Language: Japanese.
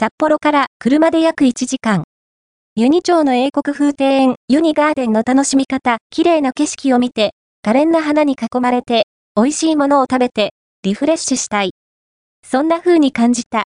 札幌から車で約1時間。ユニ町の英国風庭園、ユニガーデンの楽しみ方、綺麗な景色を見て、可憐な花に囲まれて、美味しいものを食べて、リフレッシュしたい。そんな風に感じた。